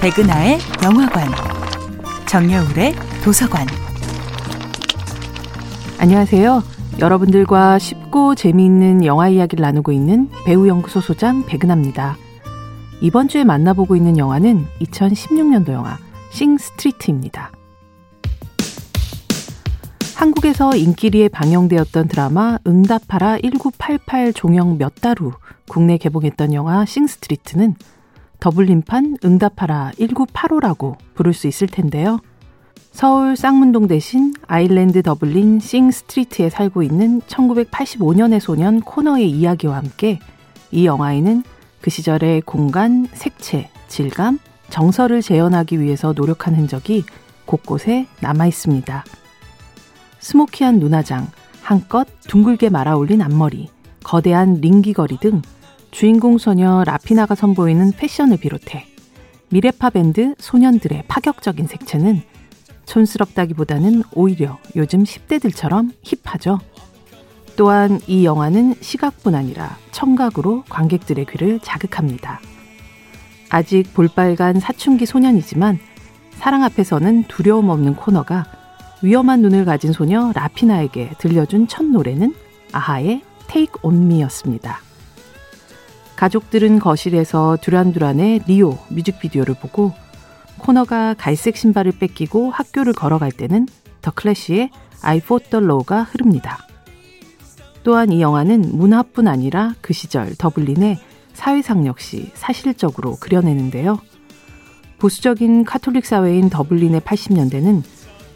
백은하의 영화관, 정여울의 도서관. 안녕하세요. 여러분들과 쉽고 재미있는 영화 이야기를 나누고 있는 배우연구소 소장 백은하입니다. 이번 주에 만나보고 있는 영화는 2016년도 영화 싱 스트리트입니다. 한국에서 인기리에 방영되었던 드라마 응답하라 1988 종영 몇 달 후 국내 개봉했던 영화 싱 스트리트는 더블린판 응답하라 1985라고 부를 수 있을 텐데요. 서울 쌍문동 대신 아일랜드 더블린 싱 스트리트에 살고 있는 1985년의 소년 코너의 이야기와 함께 이 영화에는 그 시절의 공간, 색채, 질감, 정서를 재현하기 위해서 노력한 흔적이 곳곳에 남아 있습니다. smoky한 눈화장, 한껏 둥글게 말아 올린 앞머리, 거대한 링기거리 등 주인공 소녀 라피나가 선보이는 패션을 비롯해 미래파 밴드 소년들의 파격적인 색채는 촌스럽다기보다는 오히려 요즘 10대들처럼 힙하죠. 또한 이 영화는 시각뿐 아니라 청각으로 관객들의 귀를 자극합니다. 아직 볼빨간 사춘기 소년이지만 사랑 앞에서는 두려움 없는 코너가 위험한 눈을 가진 소녀 라피나에게 들려준 첫 노래는 아하의 Take On Me였습니다. 가족들은 거실에서 두란두란의 리오 뮤직비디오를 보고 코너가 갈색 신발을 뺏기고 학교를 걸어갈 때는 더 클래시의 I Fought the Law가 흐릅니다. 또한 이 영화는 문화뿐 아니라 그 시절 더블린의 사회상 역시 사실적으로 그려내는데요. 보수적인 카톨릭 사회인 더블린의 80년대는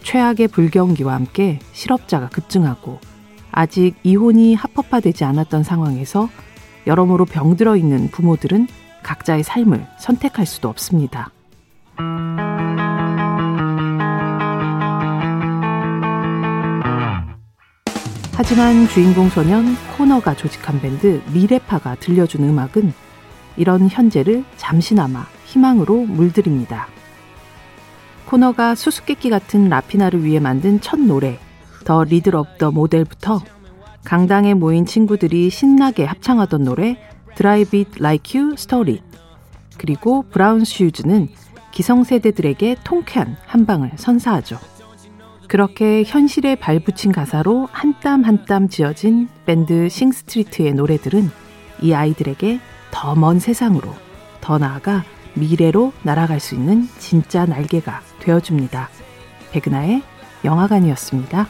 최악의 불경기와 함께 실업자가 급증하고 아직 이혼이 합법화되지 않았던 상황에서 여러모로 병들어 있는 부모들은 각자의 삶을 선택할 수도 없습니다. 하지만 주인공 소년 코너가 조직한 밴드 미래파가 들려준 음악은 이런 현재를 잠시나마 희망으로 물들입니다. 코너가 수수께끼 같은 라피나를 위해 만든 첫 노래 The Riddle of the Model부터 강당에 모인 친구들이 신나게 합창하던 노래 Drive It Like You Stole It 그리고 Brown Shoes는 기성세대들에게 통쾌한 한방을 선사하죠. 그렇게 현실에 발붙인 가사로 한 땀 한 땀 지어진 밴드 싱스트리트의 노래들은 이 아이들에게 더 먼 세상으로, 더 나아가 미래로 날아갈 수 있는 진짜 날개가 되어줍니다. 백은하의 영화관이었습니다.